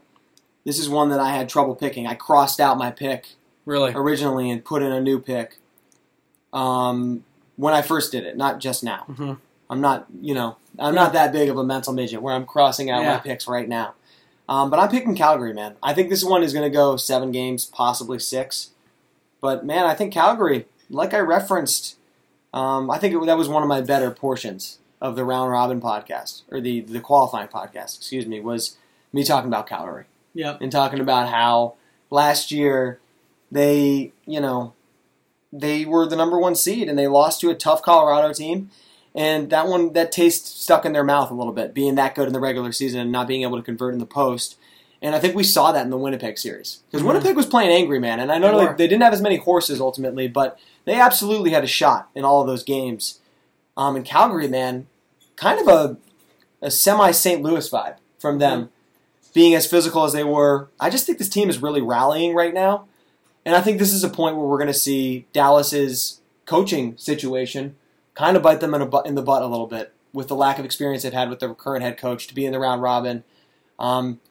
This is one that I had trouble picking. I crossed out my pick Really. originally and put in a new pick. Um, when I first did it, not just now. hmm I'm not, you know, I'm not that big of a mental midget where I'm crossing out my picks right now. Um, but I'm picking Calgary, man. I think this one is going to go seven games, possibly six. But man, I think Calgary, like I referenced, um, I think it, that was one of my better portions of the round robin podcast or the the qualifying podcast. Excuse me, was me talking about Calgary and talking about how last year they, you know, they were the number one seed and they lost to a tough Colorado team. And that one, that taste stuck in their mouth a little bit, being that good in the regular season and not being able to convert in the post. And I think we saw that in the Winnipeg series because Mhm. Winnipeg was playing angry, man. And I know They they, they didn't have as many horses ultimately, but they absolutely had a shot in all of those games. Um, and Calgary, man, kind of a, a semi St. Louis vibe from them, being as physical as they were. I just think this team is really rallying right now. And I think this is a point where we're going to see Dallas's coaching situation kind of bite them in, a, in the butt a little bit with the lack of experience they've had with their current head coach to be in the round robin. Um,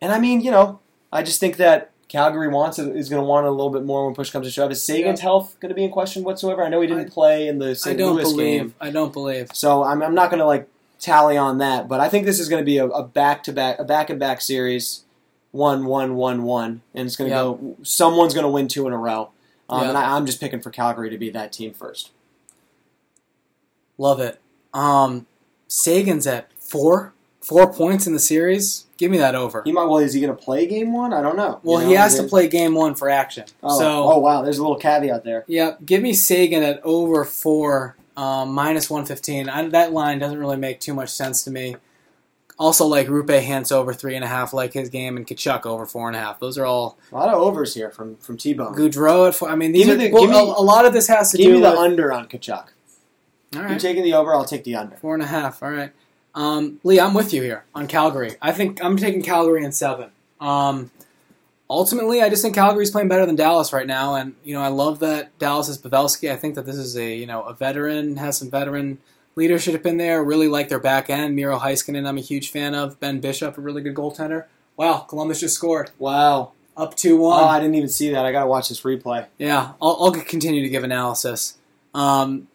and I mean, you know, I just think that Calgary wants it, is going to want it a little bit more when push comes to shove. Is Seguin's Yeah. health going to be in question whatsoever? I know he didn't I- play in the St. I don't Louis believe. game, I don't believe. so I'm, I'm not going to like tally on that. But I think this is going to be a, a back-to-back, a back-and-back series, one, one, one, one, and it's going to Yeah. go. Someone's going to win two in a row, um, Yeah. and I, I'm just picking for Calgary to be that team first. Love it. Um, Seguin's at four, four points in the series. Give me that over. He might. Well, is he going to play game one? I don't know. Well, You he has to play game one for action. Oh, so oh wow, there's a little caveat there. Yeah, give me Seguin at over four, um, minus 115. That line doesn't really make too much sense to me. Also, like Roope Hintz over three and a half, like his game, and Tkachuk over four and a half. Those are all A lot of overs here from from T Bone. Gaudreau at four. I mean, these Give are the- well, me- a, a lot of this has to do Give do me the with under on Tkachuk. all You're taking the over. I'll take the under. four and a half. All right. Um, Lee, I'm with you here on Calgary. I think I'm taking Calgary in seven. Um, ultimately, I just think Calgary's playing better than Dallas right now, and you know I love that Dallas is Pavelski. I think that this is a you know a veteran has some veteran leadership in there. Really like their back end. Miro Heiskanen, I'm a huge fan of. Ben Bishop, a really good goaltender. Wow, Columbus just scored Wow. up two Oh, one. I didn't even see that. I gotta watch this replay. Yeah, I'll, I'll continue to give analysis. Um,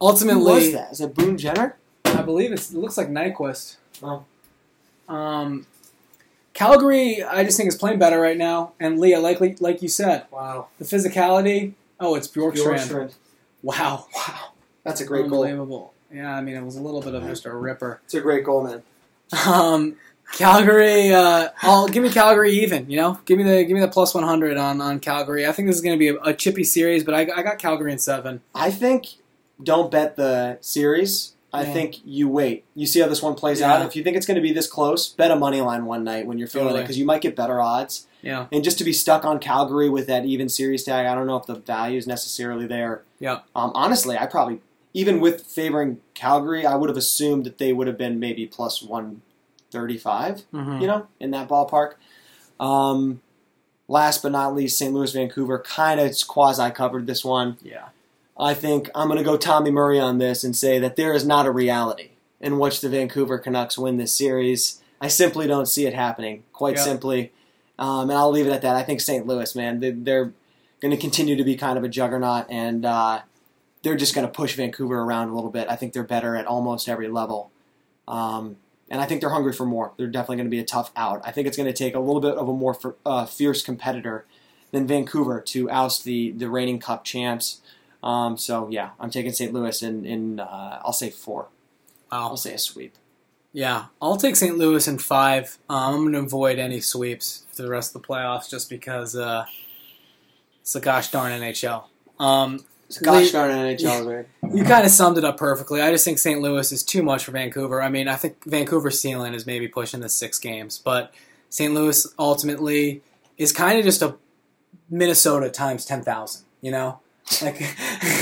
Who was ultimately, that? Is it Boone Jenner? I believe it's, it looks like Nyquist. Oh. Um, Calgary, I just think is playing better right now. And Leah, like like you said, Wow. the physicality. Oh, it's Bjorkstrand. Bjorkstrand. Wow, Wow. That's a great goal. unbelievable. Yeah, I mean it was a little bit of just a ripper. It's a great goal, man. Um, Calgary, uh, I'll give me Calgary even. You know, give me the give me the plus one hundred on on Calgary. I think this is going to be a, a chippy series, but I, I got Calgary in seven. I think don't bet the series. I Yeah. think you wait. You see how this one plays Yeah. out. If you think it's going to be this close, bet a money line one night when you're feeling it because you might get better odds. Yeah, And just to be stuck on Calgary with that even series tag, I don't know if the value is necessarily there. Yeah. Um, honestly, I probably even with favoring Calgary, I would have assumed that they would have been maybe plus one. Mhm. You know, in that ballpark. Um, last but not least, St. Louis, Vancouver kind of quasi covered this one. yeah, I think I'm going to go Tommy Murray on this and say that there is not a reality in which the Vancouver Canucks win this series. I simply don't see it happening, quite Yeah. simply. Um, and I'll leave it at that. I think St. Louis, man, they, they're going to continue to be kind of a juggernaut, and uh, they're just going to push Vancouver around a little bit. I think they're better at almost every level. Um, and I think they're hungry for more. They're definitely going to be a tough out. I think it's going to take a little bit of a more uh, fierce competitor than Vancouver to oust the, the reigning Cup champs. Um, so yeah, I'm taking St. Louis in, in uh, I'll say four. wow. I'll say a sweep. Yeah, I'll take St. Louis in five. Um, I'm going to avoid any sweeps for the rest of the playoffs just because uh, it's the gosh darn NHL. Um, Gosh darn NHL, right? you kind of summed it up perfectly. I just think St. Louis is too much for Vancouver. I mean, I think Vancouver's ceiling is maybe pushing the six games, but St. Louis ultimately is kind of just a Minnesota times 10,000, you know? Like,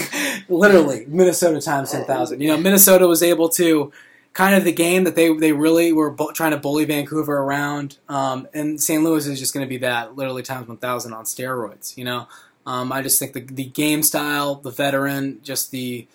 literally, Minnesota times 10,000. You know, Minnesota was able to kind of the game that they, they really were bu- trying to bully Vancouver around, um, and St. Louis is just going to be that, literally times 1,000 on steroids, you know? Um, I just think the, the game style, the veteran, just the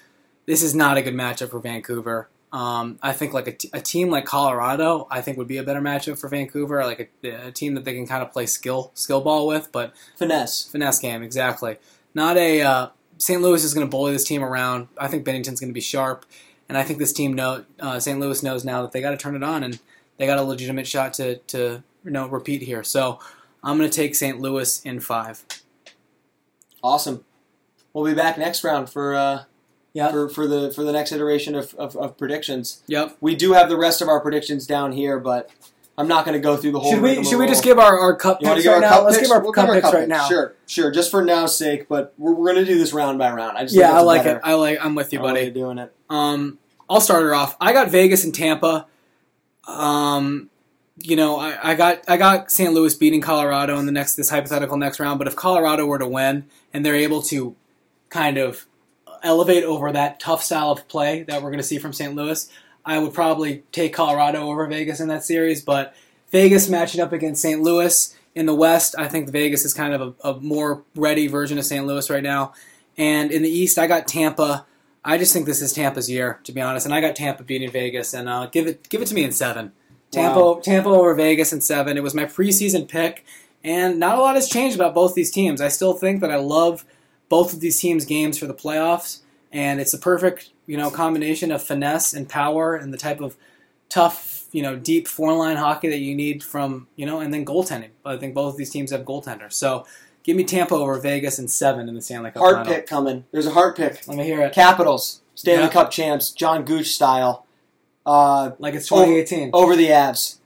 this is not a good matchup for Vancouver. Um, I think like a, t- a team like Colorado, I think would be a better matchup for Vancouver, like a, a team that they can kind of play skill skill ball with, but Finesse. finesse game exactly. Not a uh, St. Louis is going to bully this team around. I think Binnington's going to be sharp, and I think this team know uh, St. Louis knows now that they got to turn it on and they got a legitimate shot to to you know repeat here. So I'm going to take St. Louis in five. Awesome. We'll be back next round for uh, Yeah. for, for the for the next iteration of, of, of predictions. Yep. We do have the rest of our predictions down here, but I'm not going to go through the whole. Should we should we just give our, our cup You picks right our now? cup Let's picks? give our We'll cup picks cup right picks. now. Sure, sure. Just for now's sake, but we're, we're going to do this round by round. I just Yeah, I like better. it. I like. I'm with you, I like buddy. doing it. Um, I'll start her off. I got Vegas and Tampa. Um, you know, I, I got I got St. Louis beating Colorado in the next this hypothetical next round. But if Colorado were to win and they're able to kind of elevate over that tough style of play that we're going to see from St. Louis, I would probably take Colorado over Vegas in that series. But Vegas matching up against St. Louis in the West, I think Vegas is kind of a, a more ready version of St. Louis right now. And in the East, I got Tampa. I just think this is Tampa's year, to be honest, and I got Tampa beating Vegas, and uh, give it give it to me in seven. Tampa Wow. Tampa over Vegas in seven. It was my preseason pick, and not a lot has changed about both these teams. I still think that I love both of these teams' games for the playoffs, and it's a perfect you know combination of finesse and power and the type of tough you know deep four line hockey that you need from you know, and then goaltending. I think both of these teams have goaltenders, so. Give me Tampa over Vegas in seven in the Stanley Cup Heart final. pick coming. There's a hard pick. Let me hear it. Capitals, Stanley Yeah. Cup champs, John Gooch style. Uh, Like it's 2018. over the Avs.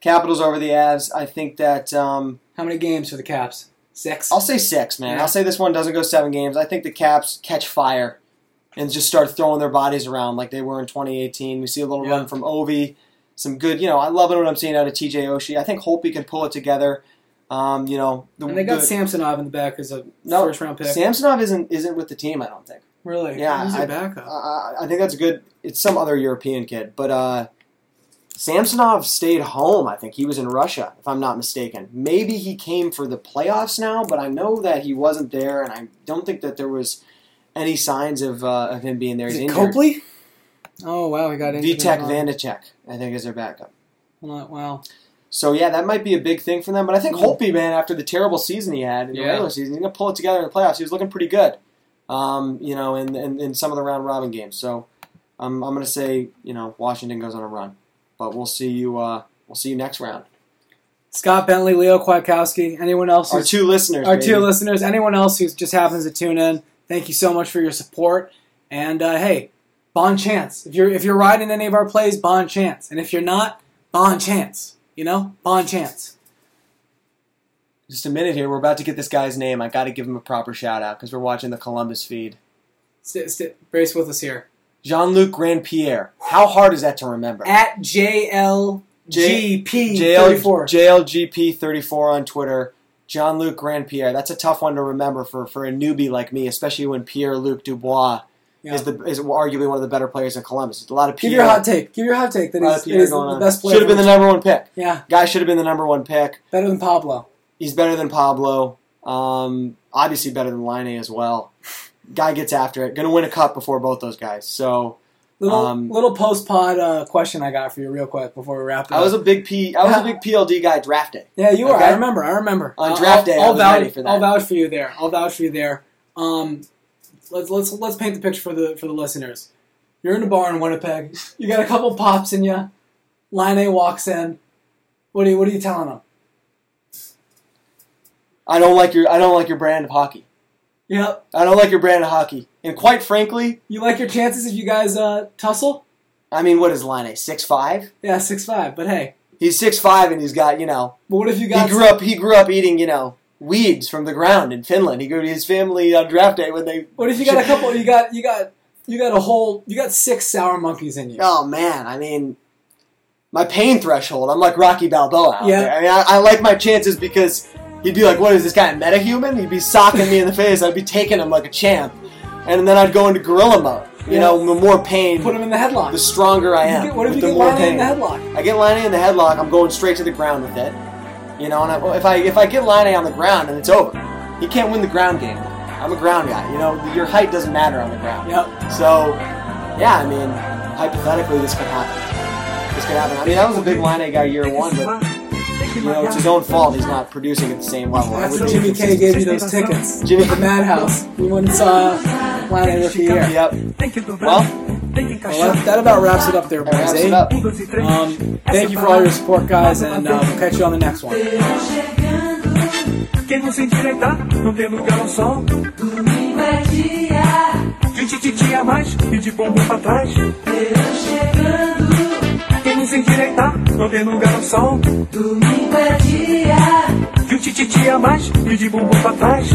Capitals over the Avs. I think that um, How many games for the Caps? Six. I'll say six, man. Yeah. I'll say this one doesn't go seven games. I think the Caps catch fire and just start throwing their bodies around like they were in 2018. We see a little Yeah. run from Ovi, some good. You know, I love it what I'm seeing out of TJ Oshie. I think Holtby can pull it together. Um, you know, the, and they got the- Samsonov in the back as a No, first round pick. Samsonov isn't isn't with the team. I don't think. Really? Yeah, Who's I- backup? Uh, I think that's a good. It's some other European kid, but uh, Samsonov stayed home. I think he was in Russia, if I'm not mistaken. Maybe he came for the playoffs now, but I know that he wasn't there, and I don't think that there was any signs of uh, of him being there. Is He's it injured. Copley? Oh wow, he got injured. Vitek Uh, Vanecek, I think, is their backup. Wow. So yeah, that might be a big thing for them. But I think Mm. Holtby, man, after the terrible season he had in the Yeah. regular season, he's gonna pull it together in the playoffs. He was looking pretty good, um, you know, in, in in some of the round robin games. So um, I'm gonna say you know Washington goes on a run, but we'll see you. Uh, we'll see you next round. Scott Bentley, Leo Kwiatkowski, anyone else? Our two listeners, our baby. two listeners, anyone else who just happens to tune in, thank you so much for your support. And uh, hey, bond chance. If you're if you're riding any of our plays, bond chance. And if you're not, bond chance. You know, bond chance. Just a minute here. We're about to get this guy's name. I got to give him a proper shout out because we're watching the Columbus feed. St- st- brace with us here. Jean Luc Grandpierre. How hard is that to remember? At JL, 34. JLGP34 on Twitter. John Luc Grandpierre. That's a tough one to remember for, for a newbie like me, especially when Pierre Luc Dubois Yeah. is the is arguably one of the better players in Columbus. A lot of Give your hot take. Give your hot take that he's, he's the on. best player. Should have been the number one pick. Yeah, Guy should have been the number one pick. better than Pablo. He's better than Pablo. Um, obviously better than Laine as well. Guy gets after it. Going to win a cup before both those guys. So Little Um, little post pod uh, question I got for you real quick before we wrap it I up. was a big P. I was a big PLD guy draft day. Yeah, you were. Okay. I remember. I remember. On I'll- draft day, I'll, was vouch, ready for that. I'll vouch for you there. I'll vouch for you there. Um, let's let's let's paint the picture for the for the listeners. You're in a bar in Winnipeg. You got a couple pops in you. Laine walks in. What are you What are you telling them? I don't like your I don't like your brand of hockey. Yep. I don't like your brand of hockey. And quite frankly, You like your chances if you guys uh, tussle? I mean, what is Laine? Six five? Yeah, six five. But hey, He's six five and he's got you know but what if you got he grew up he grew up eating you know weeds from the ground in Finland. He grew his family on draft day when they. What if you got a couple? You got you got you got a whole. You got six sour monkeys in you. Oh man, I mean, my pain threshold. I'm like Rocky Balboa. Out Yeah. there. I mean, I, I like my chances because he'd be like, "What is this guy, metahuman?" He'd be socking me in the face. I'd be taking him like a champ, and then I'd go into gorilla mode. You Yeah. know, the more pain, Put him in the headlock. the stronger I am. get- what if you the get Lonnie in the headlock? I get Laine in the headlock. I'm going straight to the ground with it. You know, and I, if I if I get Laine on the ground, and it's over. He can't win the ground game. I'm a ground guy. You know, your height doesn't matter on the ground. Yep. So, yeah, I mean, hypothetically, this could happen. This could happen. I mean, that was a big Laine guy year one, but you know, it's his own fault. He's not producing at the same level. That's what Jimmy K gave you those tickets. Jimmy- the Madhouse. We went and saw Laine Rookie Year. Yep. Tem que Well, Well, that, that about wraps it up there, that boys. eh? up. Um, dois três. Thank you for all your support, guys, and uh, we'll catch you on the next one. Quem não se endireitar, não tem lugar ao sol. Domingo é dia, De tititi a mais e de bumbum pra trás. verão chegando. Se endireitar, não tem lugar ao sol. Domingo é dia, De tititi a mais e de bumbum pra trás.